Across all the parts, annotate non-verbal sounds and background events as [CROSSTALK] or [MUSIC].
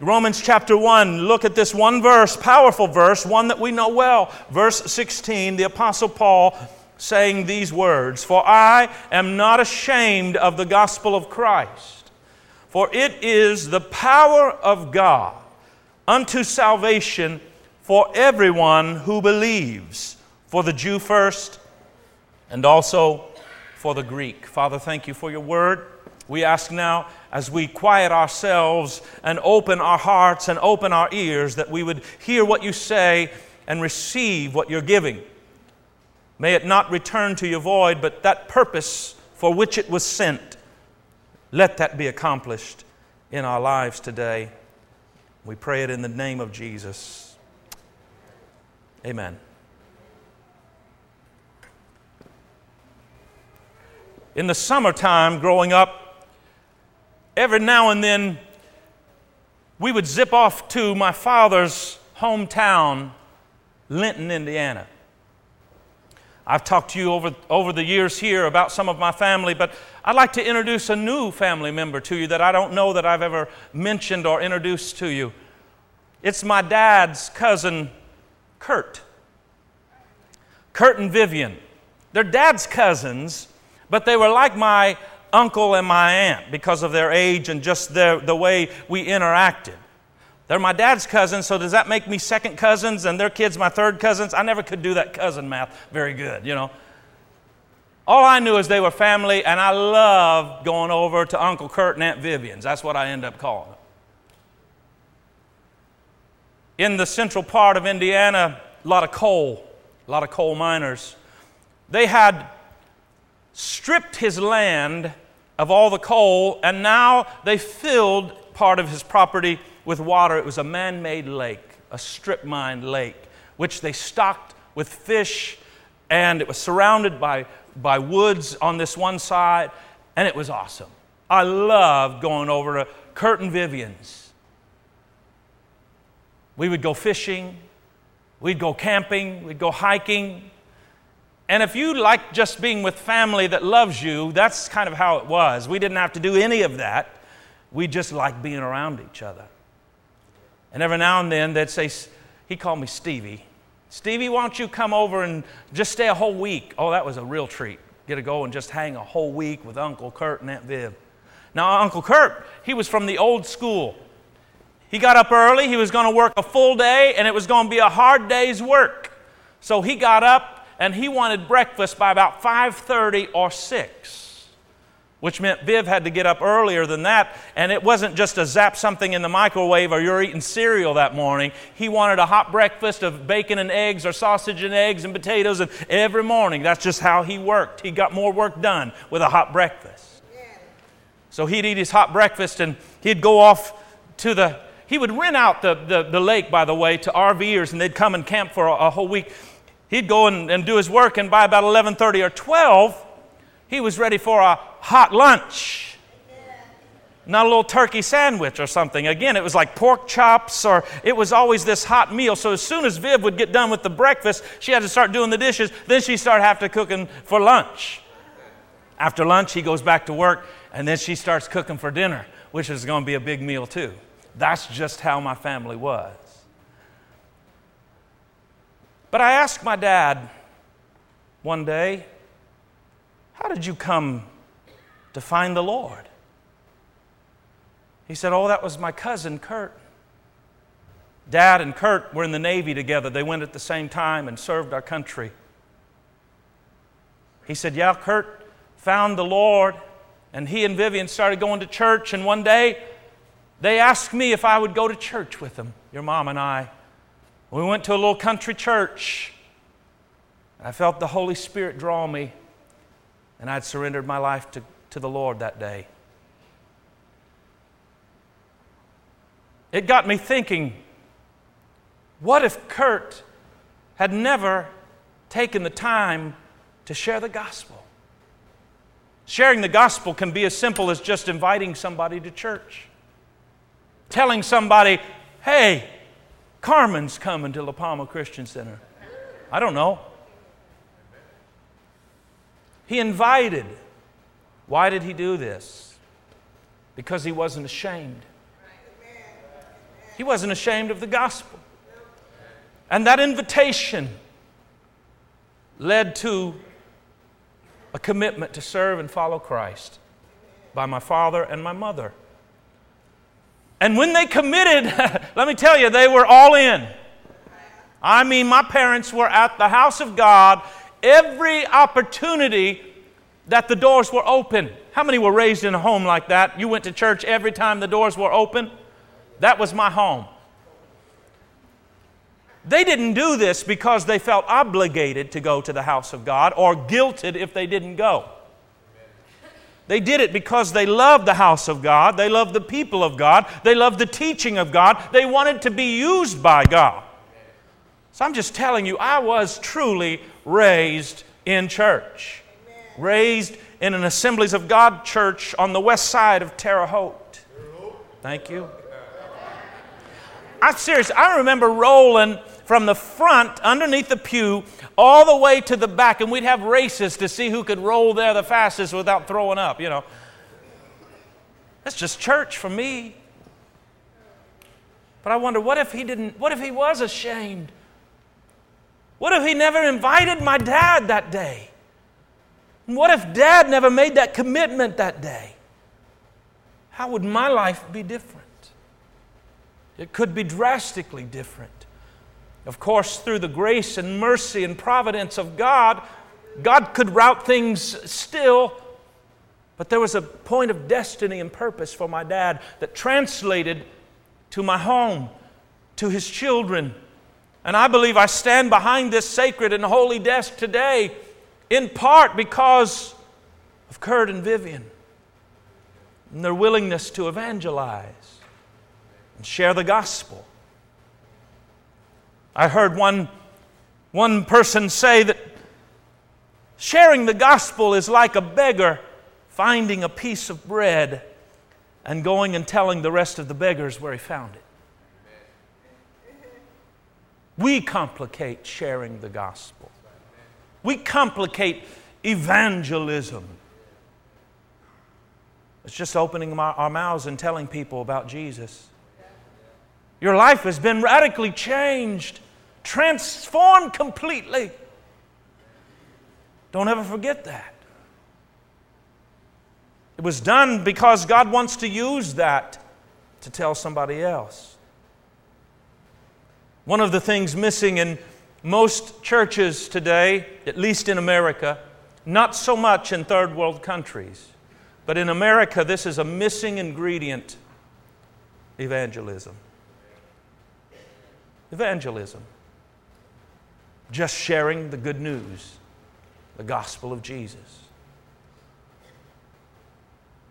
Romans chapter 1, look at this one verse, powerful verse, one that we know well. Verse 16, the Apostle Paul saying these words For I am not ashamed of the gospel of Christ, for it is the power of God unto salvation for everyone who believes, for the Jew first, and also for the Greek. Father, thank you for your word. We ask now, as we quiet ourselves and open our hearts and open our ears, that we would hear what you say and receive what you're giving. May it not return to you void, but that purpose for which it was sent, let that be accomplished in our lives today. We pray it in the name of Jesus. Amen. In the summertime, growing up, every now and then we would zip off to my father's hometown, Linton, Indiana. I've talked to you over, over the years here about some of my family, but I'd like to introduce a new family member to you that I don't know that I've ever mentioned or introduced to you. It's my dad's cousin, Kurt. Kurt and Vivian. They're dad's cousins, but they were like my uncle and my aunt because of their age and just their, the way we interacted. They're my dad's cousins, so does that make me second cousins and their kids my third cousins? I never could do that cousin math very good, you know. All I knew is they were family, and I loved going over to Uncle Kurt and Aunt Vivian's. That's what I end up calling them. In the central part of Indiana, a lot of coal, a lot of coal miners. They had stripped his land of all the coal, and now they filled part of his property with water. It was a man made lake, a strip mined lake, which they stocked with fish, and it was surrounded by, by woods on this one side, and it was awesome. I loved going over to Kurt and Vivian's. We would go fishing, we'd go camping, we'd go hiking. And if you like just being with family that loves you, that's kind of how it was. We didn't have to do any of that. We just liked being around each other. And every now and then they'd say, he called me Stevie. Stevie, why don't you come over and just stay a whole week? Oh, that was a real treat. Get to go and just hang a whole week with Uncle Kurt and Aunt Viv. Now, Uncle Kurt, he was from the old school. He got up early, he was going to work a full day, and it was going to be a hard day's work. So he got up and he wanted breakfast by about 5:30 or 6 which meant Viv had to get up earlier than that. And it wasn't just a zap something in the microwave or you're eating cereal that morning. He wanted a hot breakfast of bacon and eggs or sausage and eggs and potatoes and every morning. That's just how he worked. He got more work done with a hot breakfast. So he'd eat his hot breakfast and he'd go off to the, he would rent out the, the, the lake, by the way, to RVers and they'd come and camp for a, a whole week. He'd go and, and do his work and by about 11.30 or 12, he was ready for a hot lunch. Not a little turkey sandwich or something. Again, it was like pork chops or it was always this hot meal. So as soon as Viv would get done with the breakfast, she had to start doing the dishes. Then she started having to cooking for lunch. After lunch, he goes back to work and then she starts cooking for dinner, which is going to be a big meal too. That's just how my family was. But I asked my dad one day, how did you come to find the Lord? He said, Oh, that was my cousin Kurt. Dad and Kurt were in the Navy together. They went at the same time and served our country. He said, Yeah, Kurt found the Lord, and he and Vivian started going to church. And one day, they asked me if I would go to church with them, your mom and I. We went to a little country church. I felt the Holy Spirit draw me and I'd surrendered my life to, to the Lord that day. It got me thinking what if Kurt had never taken the time to share the gospel? Sharing the gospel can be as simple as just inviting somebody to church, telling somebody, hey, Carmen's coming to La Palma Christian Center. I don't know. He invited. Why did he do this? Because he wasn't ashamed. He wasn't ashamed of the gospel. And that invitation led to a commitment to serve and follow Christ by my father and my mother. And when they committed, [LAUGHS] let me tell you, they were all in. I mean, my parents were at the house of God every opportunity that the doors were open. How many were raised in a home like that? You went to church every time the doors were open? That was my home. They didn't do this because they felt obligated to go to the house of God or guilted if they didn't go. They did it because they loved the house of God, they loved the people of God, they loved the teaching of God, they wanted to be used by God. So I'm just telling you, I was truly raised in church, raised in an Assemblies of God church on the west side of Terre Haute. Thank you. I'm serious. I remember rolling from the front underneath the pew all the way to the back, and we'd have races to see who could roll there the fastest without throwing up, you know. That's just church for me. But I wonder, what if he didn't, what if he was ashamed? What if he never invited my dad that day? What if dad never made that commitment that day? How would my life be different? It could be drastically different. Of course, through the grace and mercy and providence of God, God could route things still, but there was a point of destiny and purpose for my dad that translated to my home, to his children. And I believe I stand behind this sacred and holy desk today in part because of Kurt and Vivian and their willingness to evangelize and share the gospel. I heard one, one person say that sharing the gospel is like a beggar finding a piece of bread and going and telling the rest of the beggars where he found it. We complicate sharing the gospel. We complicate evangelism. It's just opening our, mouths and telling people about Jesus. Your life has been radically changed transformed completely. Don't ever forget that. It was done because God wants to use that to tell somebody else. One of the things missing in most churches today, at least in America, not so much in third world countries, but in America, this is a missing ingredient evangelism. Evangelism just sharing the good news, the gospel of Jesus.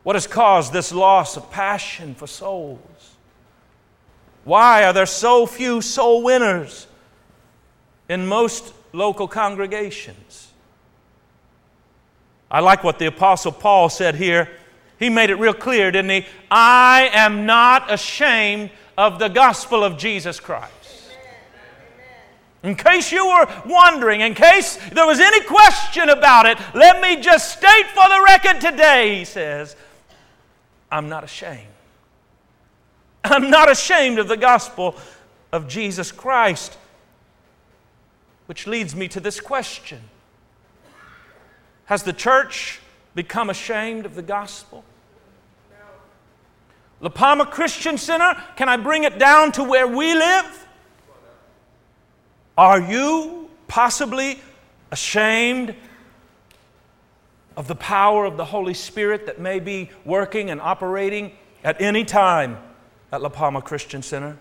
What has caused this loss of passion for souls? Why are there so few soul winners in most local congregations? I like what the Apostle Paul said here. He made it real clear, didn't he? I am not ashamed of the gospel of Jesus Christ. In case you were wondering, in case there was any question about it, let me just state for the record today, he says, I'm not ashamed. I'm not ashamed of the gospel of Jesus Christ. Which leads me to this question Has the church become ashamed of the gospel? La Palma Christian Center, can I bring it down to where we live? Are you possibly ashamed of the power of the Holy Spirit that may be working and operating at any time at La Palma Christian Center?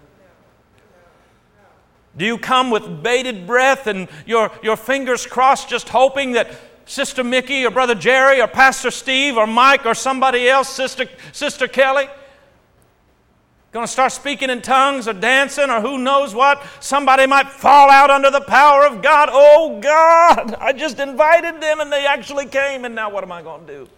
Do you come with bated breath and your, your fingers crossed, just hoping that Sister Mickey or Brother Jerry or Pastor Steve or Mike or somebody else, Sister, Sister Kelly, going to start speaking in tongues or dancing or who knows what. Somebody might fall out under the power of God. Oh, God, I just invited them and they actually came, and now what am I going to do?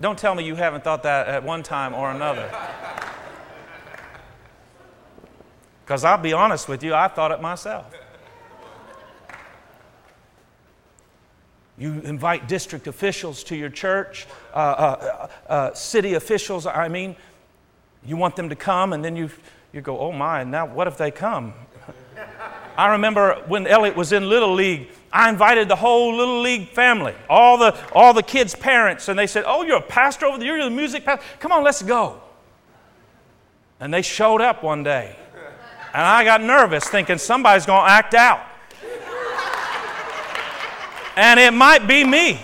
Don't tell me you haven't thought that at one time or another. Because I'll be honest with you, I thought it myself. You invite district officials to your church, uh, uh, uh, city officials, I mean. You want them to come, and then you, you go, oh my, now what if they come? I remember when Elliot was in Little League, I invited the whole Little League family, all the, all the kids' parents, and they said, Oh, you're a pastor over there, you're the music pastor. Come on, let's go. And they showed up one day. And I got nervous thinking somebody's going to act out. And it might be me.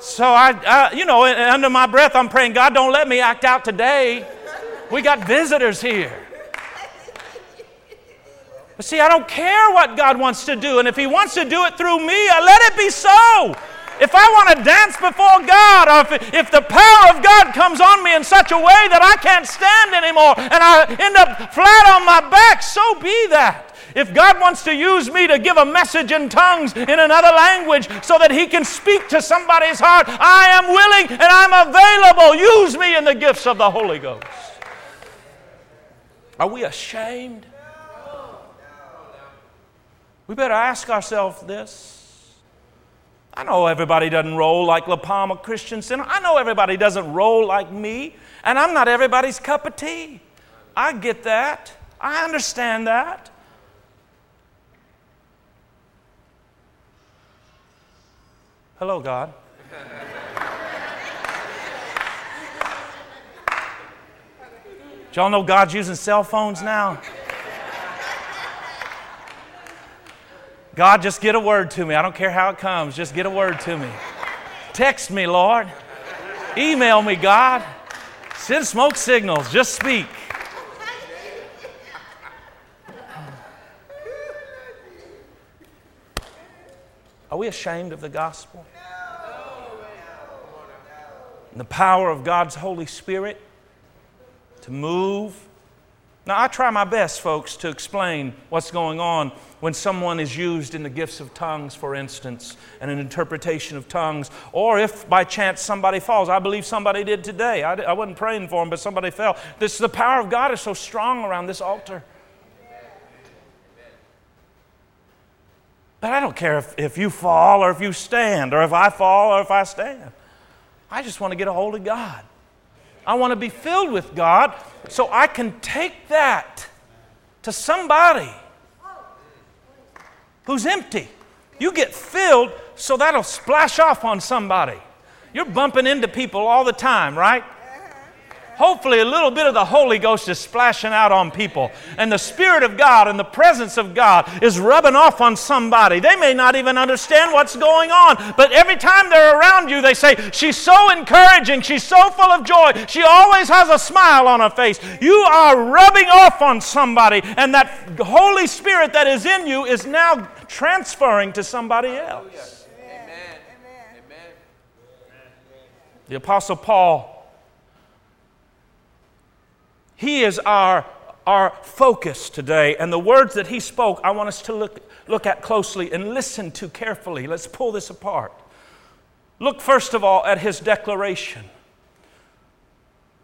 So I, I, you know, under my breath, I'm praying, God, don't let me act out today. We got visitors here. But see, I don't care what God wants to do. And if He wants to do it through me, I let it be so. If I want to dance before God, or if, if the power of God comes on me in such a way that I can't stand anymore and I end up flat on my back, so be that. If God wants to use me to give a message in tongues in another language so that He can speak to somebody's heart, I am willing and I'm available. Use me in the gifts of the Holy Ghost. Are we ashamed? We better ask ourselves this. I know everybody doesn't roll like La Palma Christian Center. I know everybody doesn't roll like me, and I'm not everybody's cup of tea. I get that. I understand that. Hello, God. Y'all know God's using cell phones now? God, just get a word to me. I don't care how it comes, just get a word to me. Text me, Lord. Email me, God. Send smoke signals. Just speak. Are we ashamed of the gospel? And the power of God's Holy Spirit to move now, I try my best, folks, to explain what's going on when someone is used in the gifts of tongues, for instance, and an interpretation of tongues, or if by chance somebody falls. I believe somebody did today. I, I wasn't praying for them, but somebody fell. This, the power of God is so strong around this altar. But I don't care if, if you fall or if you stand, or if I fall or if I stand. I just want to get a hold of God. I want to be filled with God so I can take that to somebody who's empty. You get filled so that'll splash off on somebody. You're bumping into people all the time, right? Hopefully a little bit of the Holy Ghost is splashing out on people. And the Spirit of God and the presence of God is rubbing off on somebody. They may not even understand what's going on, but every time they're around you, they say, She's so encouraging. She's so full of joy. She always has a smile on her face. You are rubbing off on somebody, and that Holy Spirit that is in you is now transferring to somebody else. Amen. Amen. The Apostle Paul he is our, our focus today. And the words that he spoke, I want us to look, look at closely and listen to carefully. Let's pull this apart. Look, first of all, at his declaration.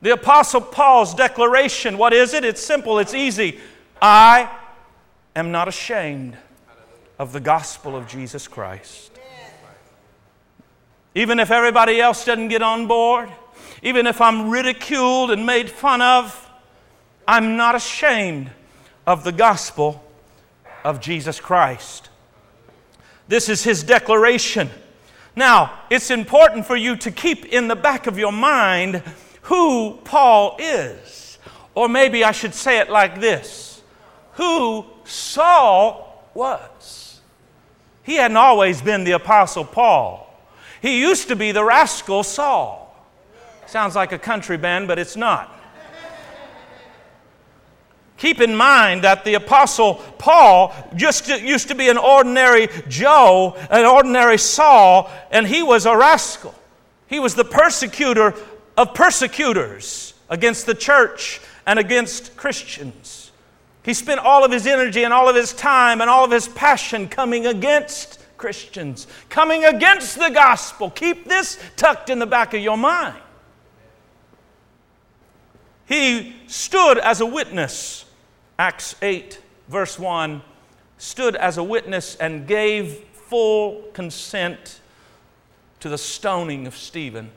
The Apostle Paul's declaration, what is it? It's simple, it's easy. I am not ashamed of the gospel of Jesus Christ. Even if everybody else doesn't get on board, even if I'm ridiculed and made fun of, I'm not ashamed of the gospel of Jesus Christ. This is his declaration. Now, it's important for you to keep in the back of your mind who Paul is. Or maybe I should say it like this who Saul was. He hadn't always been the Apostle Paul, he used to be the rascal Saul. Sounds like a country band, but it's not. Keep in mind that the Apostle Paul just used to be an ordinary Joe, an ordinary Saul, and he was a rascal. He was the persecutor of persecutors against the church and against Christians. He spent all of his energy and all of his time and all of his passion coming against Christians, coming against the gospel. Keep this tucked in the back of your mind. He stood as a witness Acts 8, verse 1 stood as a witness and gave full consent to the stoning of Stephen.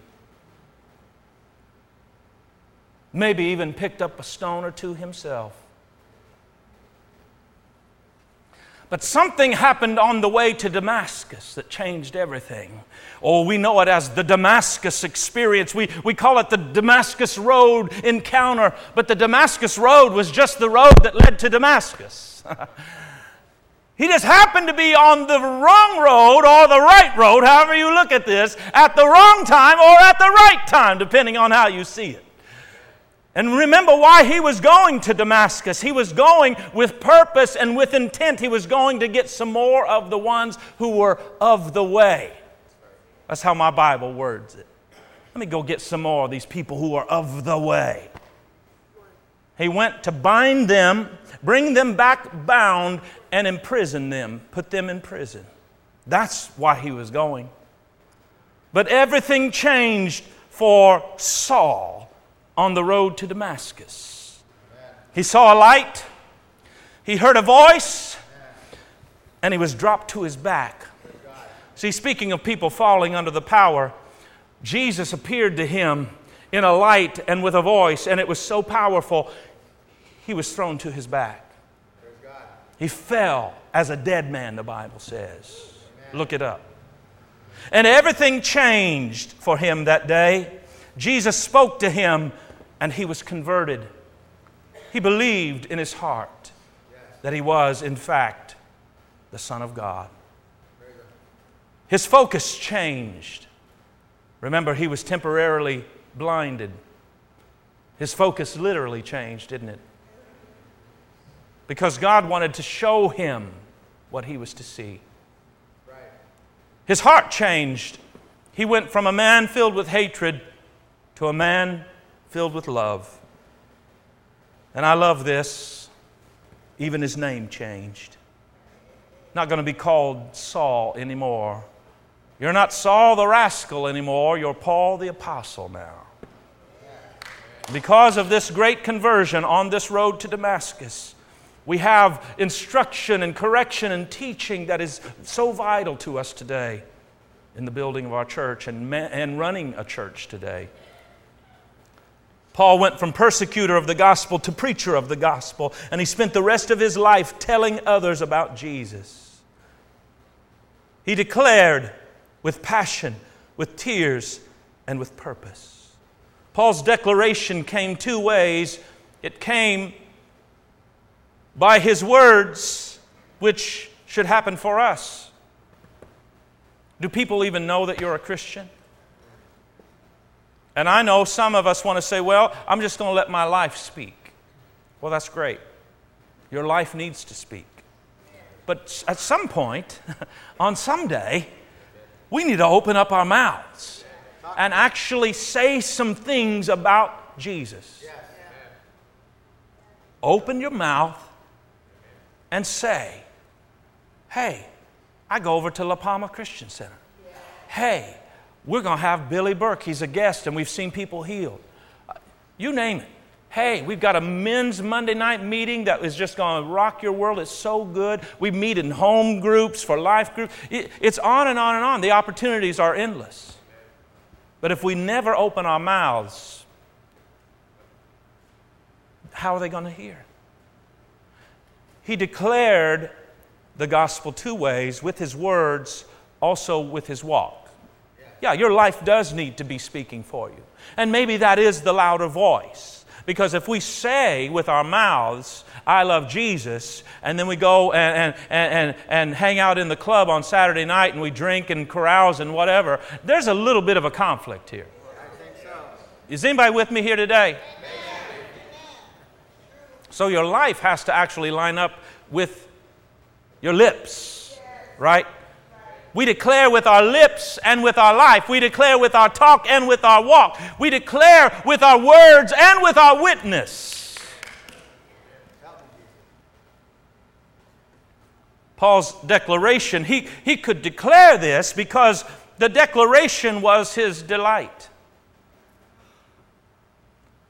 Maybe even picked up a stone or two himself. But something happened on the way to Damascus that changed everything. Or oh, we know it as the Damascus experience. We, we call it the Damascus Road encounter, but the Damascus Road was just the road that led to Damascus. [LAUGHS] he just happened to be on the wrong road or the right road, however you look at this, at the wrong time or at the right time, depending on how you see it. And remember why he was going to Damascus. He was going with purpose and with intent. He was going to get some more of the ones who were of the way. That's how my Bible words it. Let me go get some more of these people who are of the way. He went to bind them, bring them back bound, and imprison them, put them in prison. That's why he was going. But everything changed for Saul on the road to Damascus. He saw a light, he heard a voice, and he was dropped to his back. See, speaking of people falling under the power, Jesus appeared to him in a light and with a voice, and it was so powerful, he was thrown to his back. He fell as a dead man, the Bible says. Look it up. And everything changed for him that day. Jesus spoke to him and he was converted. He believed in his heart that he was, in fact, the Son of God. His focus changed. Remember, he was temporarily blinded. His focus literally changed, didn't it? Because God wanted to show him what he was to see. His heart changed. He went from a man filled with hatred to a man filled with love. And I love this. Even his name changed. Not going to be called Saul anymore. You're not Saul the rascal anymore. You're Paul the apostle now. Because of this great conversion on this road to Damascus, we have instruction and correction and teaching that is so vital to us today in the building of our church and, and running a church today. Paul went from persecutor of the gospel to preacher of the gospel, and he spent the rest of his life telling others about Jesus. He declared with passion, with tears, and with purpose. Paul's declaration came two ways. It came by his words, which should happen for us. Do people even know that you're a Christian? And I know some of us want to say, well, I'm just going to let my life speak. Well, that's great. Your life needs to speak. But at some point, [LAUGHS] on some day, we need to open up our mouths and actually say some things about Jesus. Open your mouth and say, hey, I go over to La Palma Christian Center. Hey, we're going to have Billy Burke. He's a guest, and we've seen people healed. Uh, you name it. Hey, we've got a men's Monday night meeting that is just going to rock your world. It's so good. We meet in home groups, for life groups. It's on and on and on. The opportunities are endless. But if we never open our mouths, how are they going to hear? He declared the gospel two ways with his words, also with his walk. Yeah, your life does need to be speaking for you. And maybe that is the louder voice. Because if we say with our mouths, I love Jesus, and then we go and, and, and, and hang out in the club on Saturday night and we drink and carouse and whatever, there's a little bit of a conflict here. So. Is anybody with me here today? So your life has to actually line up with your lips, right? We declare with our lips and with our life. We declare with our talk and with our walk. We declare with our words and with our witness. Paul's declaration, he, he could declare this because the declaration was his delight.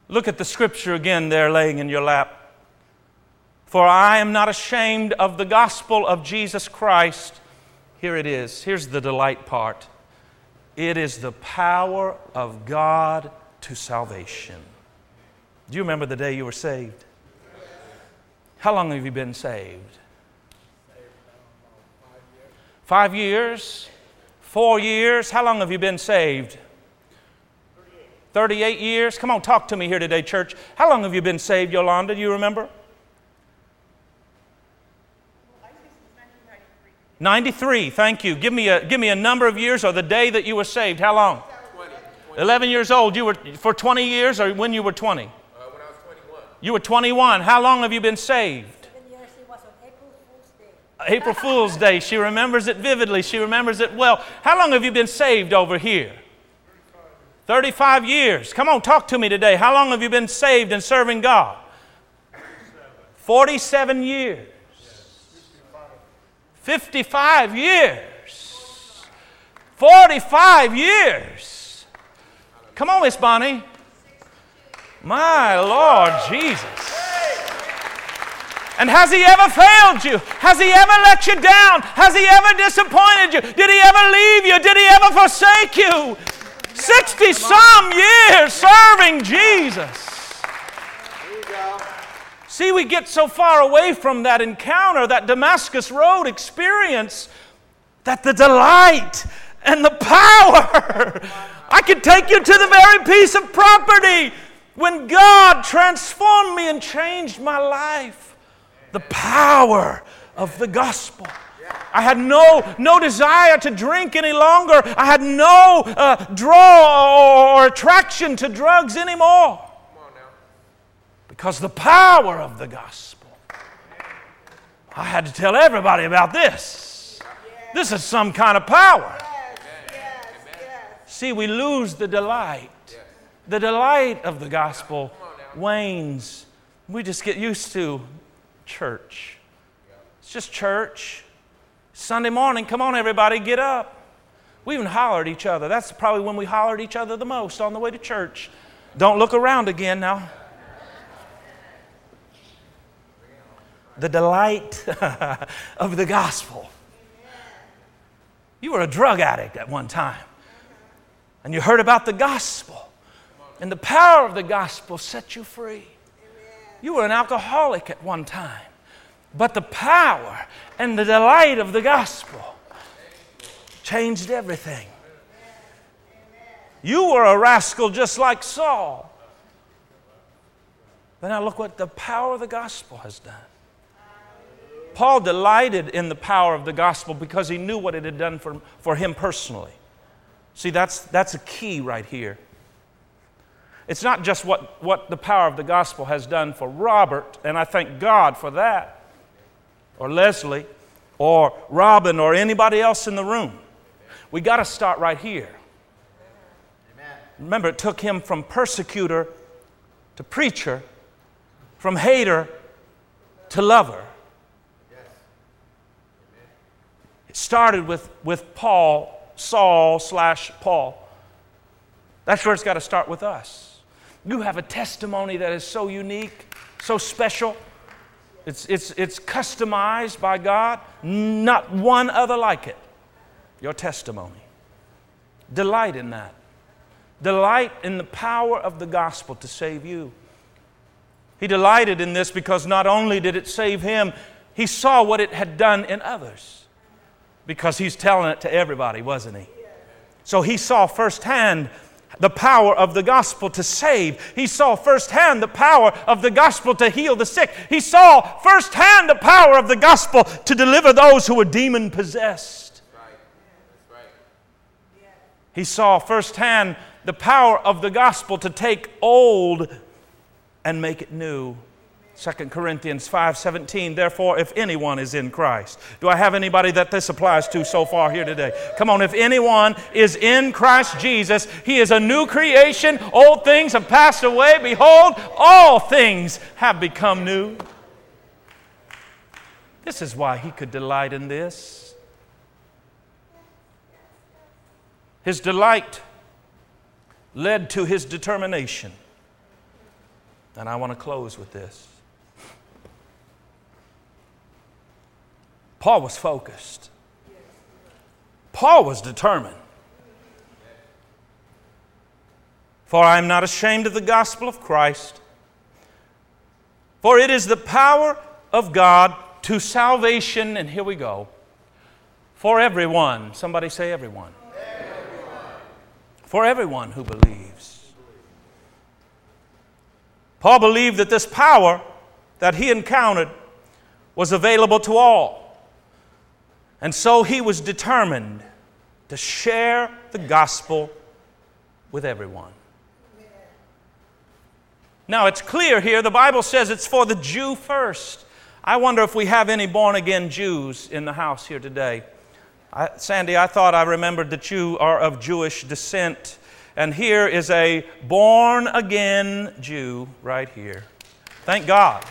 Look at the scripture again there laying in your lap. For I am not ashamed of the gospel of Jesus Christ. Here it is. Here's the delight part it is the power of God to salvation. Do you remember the day you were saved? How long have you been saved? Five years? Four years? How long have you been saved? 38 years? Come on, talk to me here today, church. How long have you been saved, Yolanda? Do you remember? 93, thank you. Give me, a, give me a number of years or the day that you were saved. How long? 20. 11 years old. You were for 20 years or when you were 20? Uh, when I was 21. You were 21. How long have you been saved? April Fool's Day. April Fool's Day. She remembers it vividly. She remembers it well. How long have you been saved over here? 35 years. Come on, talk to me today. How long have you been saved and serving God? 47 years. 55 years. 45 years. Come on, Miss Bonnie. My Lord Jesus. And has he ever failed you? Has he ever let you down? Has he ever disappointed you? Did he ever leave you? Did he ever forsake you? 60 some years serving Jesus. See, we get so far away from that encounter, that Damascus Road experience, that the delight and the power, [LAUGHS] I could take you to the very piece of property when God transformed me and changed my life. The power of the gospel. I had no, no desire to drink any longer. I had no uh, draw or attraction to drugs anymore. Because the power of the gospel. I had to tell everybody about this. This is some kind of power. See, we lose the delight. The delight of the gospel wanes. We just get used to church. It's just church. Sunday morning, come on, everybody, get up. We even hollered each other. That's probably when we hollered each other the most on the way to church. Don't look around again now. The delight [LAUGHS] of the gospel. You were a drug addict at one time, and you heard about the gospel, and the power of the gospel set you free. You were an alcoholic at one time, but the power and the delight of the gospel changed everything. You were a rascal just like Saul. But now look what the power of the gospel has done. Paul delighted in the power of the gospel because he knew what it had done for, for him personally. See, that's, that's a key right here. It's not just what, what the power of the gospel has done for Robert, and I thank God for that, or Leslie, or Robin, or anybody else in the room. We got to start right here. Amen. Remember, it took him from persecutor to preacher, from hater to lover. Started with, with Paul, Saul slash Paul. That's where it's got to start with us. You have a testimony that is so unique, so special. It's, it's, it's customized by God, not one other like it. Your testimony. Delight in that. Delight in the power of the gospel to save you. He delighted in this because not only did it save him, he saw what it had done in others. Because he's telling it to everybody, wasn't he? So he saw firsthand the power of the gospel to save. He saw firsthand the power of the gospel to heal the sick. He saw firsthand the power of the gospel to deliver those who were demon possessed. He saw firsthand the power of the gospel to take old and make it new. 2 Corinthians 5:17 Therefore if anyone is in Christ. Do I have anybody that this applies to so far here today? Come on, if anyone is in Christ Jesus, he is a new creation. Old things have passed away. Behold, all things have become new. This is why he could delight in this. His delight led to his determination. And I want to close with this. Paul was focused. Paul was determined. For I am not ashamed of the gospel of Christ, for it is the power of God to salvation, and here we go, for everyone. Somebody say everyone. everyone. For everyone who believes. Paul believed that this power that he encountered was available to all. And so he was determined to share the gospel with everyone. Now, it's clear here, the Bible says it's for the Jew first. I wonder if we have any born again Jews in the house here today. I, Sandy, I thought I remembered that you are of Jewish descent. And here is a born again Jew right here. Thank God.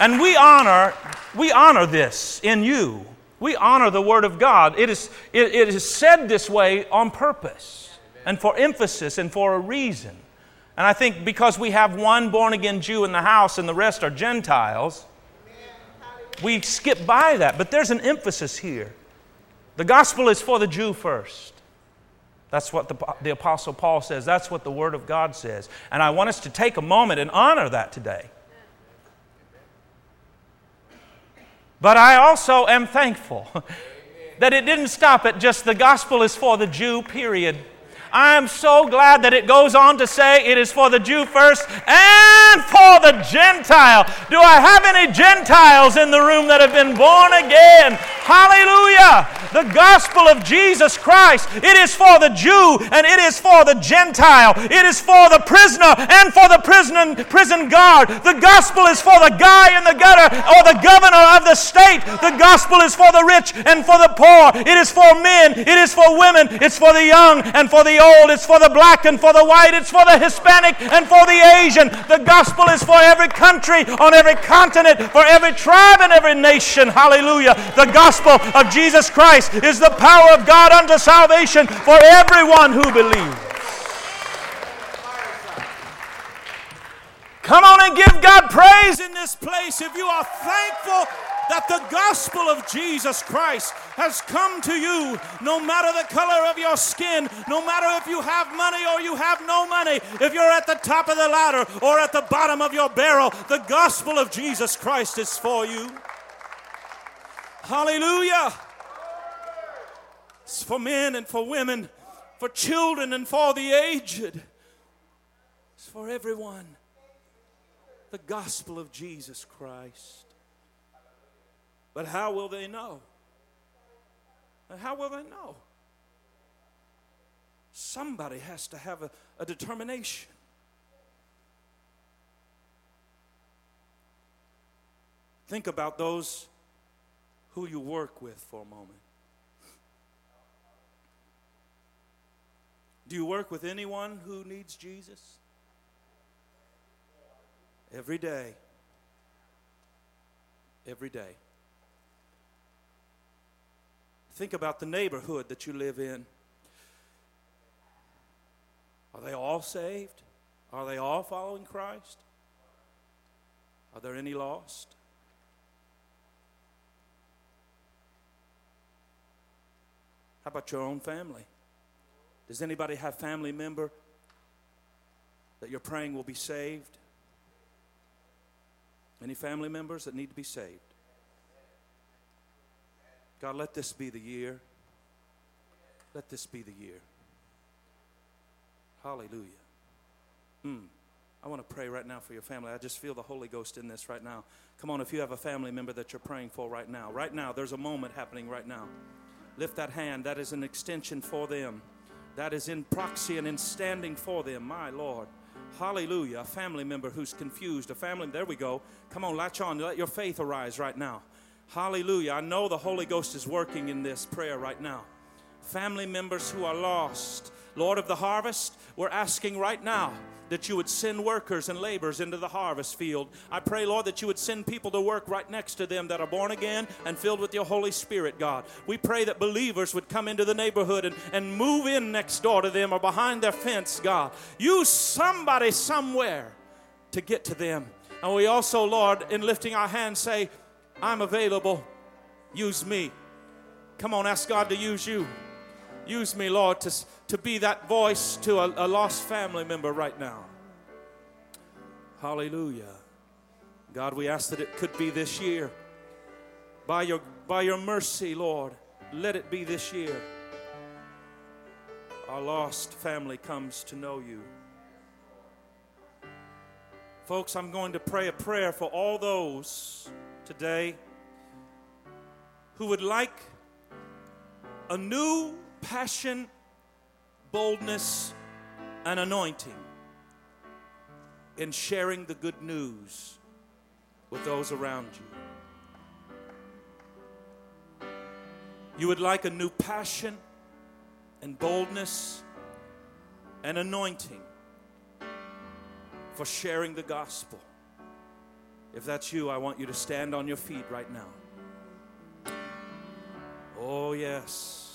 And we honor, we honor this in you. We honor the Word of God. It is, it, it is said this way on purpose and for emphasis and for a reason. And I think because we have one born again Jew in the house and the rest are Gentiles, we skip by that. But there's an emphasis here. The gospel is for the Jew first. That's what the, the Apostle Paul says. That's what the Word of God says. And I want us to take a moment and honor that today. But I also am thankful [LAUGHS] that it didn't stop at just the gospel is for the Jew, period. I am so glad that it goes on to say it is for the Jew first and for the Gentile. Do I have any Gentiles in the room that have been born again? Hallelujah! The gospel of Jesus Christ. It is for the Jew and it is for the Gentile. It is for the prisoner and for the prison, prison guard. The gospel is for the guy in the gutter or the governor of the state. The gospel is for the rich and for the poor. It is for men. It is for women. It's for the young and for the old. It's for the black and for the white. It's for the Hispanic and for the Asian. The gospel is for every country, on every continent, for every tribe and every nation. Hallelujah. The gospel of Jesus Christ is the power of God unto salvation for everyone who believes. Come on and give God praise in this place if you are thankful that the gospel of Jesus Christ has come to you, no matter the color of your skin, no matter if you have money or you have no money, if you're at the top of the ladder or at the bottom of your barrel, the gospel of Jesus Christ is for you. Hallelujah. It's for men and for women, for children and for the aged. It's for everyone. The gospel of Jesus Christ. But how will they know? How will they know? Somebody has to have a, a determination. Think about those who you work with for a moment. Do you work with anyone who needs Jesus? Every day. Every day. Think about the neighborhood that you live in. Are they all saved? Are they all following Christ? Are there any lost? How about your own family? Does anybody have family member that you're praying will be saved? Any family members that need to be saved? God, let this be the year. Let this be the year. Hallelujah. Hmm. I want to pray right now for your family. I just feel the Holy Ghost in this right now. Come on, if you have a family member that you're praying for right now, right now, there's a moment happening right now. Lift that hand. That is an extension for them. That is in proxy and in standing for them, my Lord. Hallelujah. A family member who's confused. A family, there we go. Come on, latch on. Let your faith arise right now. Hallelujah. I know the Holy Ghost is working in this prayer right now. Family members who are lost. Lord of the harvest, we're asking right now that you would send workers and laborers into the harvest field. I pray, Lord, that you would send people to work right next to them that are born again and filled with your Holy Spirit, God. We pray that believers would come into the neighborhood and, and move in next door to them or behind their fence, God. Use somebody somewhere to get to them. And we also, Lord, in lifting our hands, say, I'm available. Use me. Come on, ask God to use you. Use me, Lord, to, to be that voice to a, a lost family member right now. Hallelujah. God, we ask that it could be this year. By your, by your mercy, Lord, let it be this year. Our lost family comes to know you. Folks, I'm going to pray a prayer for all those today who would like a new passion, boldness, and anointing in sharing the good news with those around you. You would like a new passion and boldness and anointing for sharing the gospel. If that's you, I want you to stand on your feet right now. Oh, yes.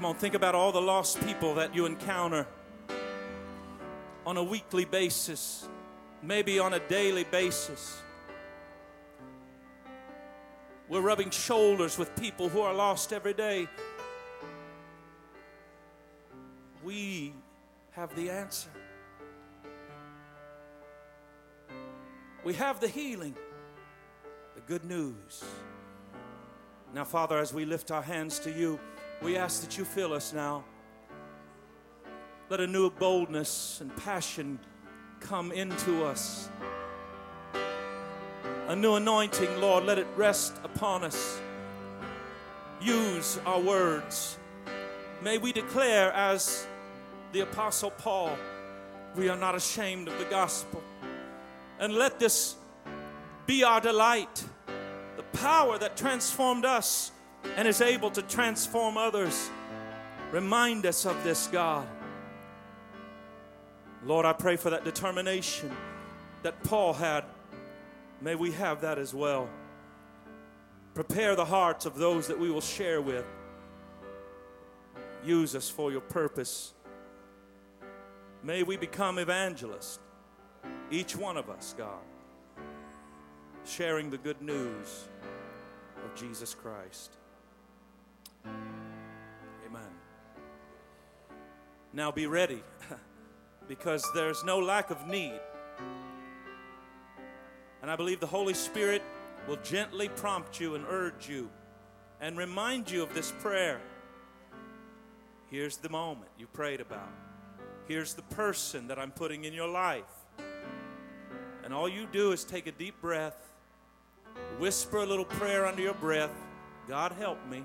Come on, think about all the lost people that you encounter on a weekly basis, maybe on a daily basis. We're rubbing shoulders with people who are lost every day. We have the answer. We have the healing, the good news. Now, Father, as we lift our hands to you, we ask that you fill us now. Let a new boldness and passion come into us. A new anointing, Lord, let it rest upon us. Use our words. May we declare, as the Apostle Paul, we are not ashamed of the gospel. And let this be our delight. The power that transformed us and is able to transform others. Remind us of this, God. Lord, I pray for that determination that Paul had. May we have that as well. Prepare the hearts of those that we will share with. Use us for your purpose. May we become evangelists. Each one of us, God, sharing the good news of Jesus Christ. Amen. Now be ready [LAUGHS] because there's no lack of need. And I believe the Holy Spirit will gently prompt you and urge you and remind you of this prayer. Here's the moment you prayed about. Here's the person that I'm putting in your life. And all you do is take a deep breath, whisper a little prayer under your breath God help me.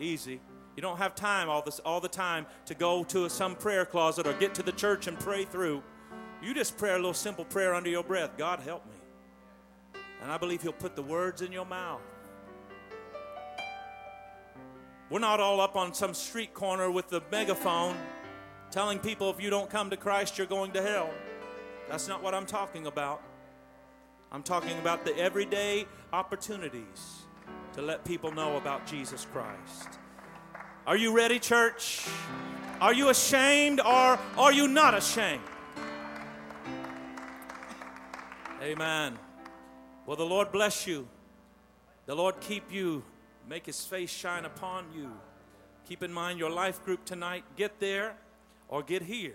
Easy. You don't have time all this all the time to go to some prayer closet or get to the church and pray through. You just pray a little simple prayer under your breath. God help me. And I believe he'll put the words in your mouth. We're not all up on some street corner with the megaphone telling people if you don't come to Christ you're going to hell. That's not what I'm talking about. I'm talking about the everyday opportunities to let people know about Jesus Christ. Are you ready, church? Are you ashamed or are you not ashamed? Amen. Well, the Lord bless you. The Lord keep you. Make his face shine upon you. Keep in mind your life group tonight. Get there or get here.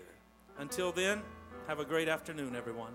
Until then, have a great afternoon, everyone.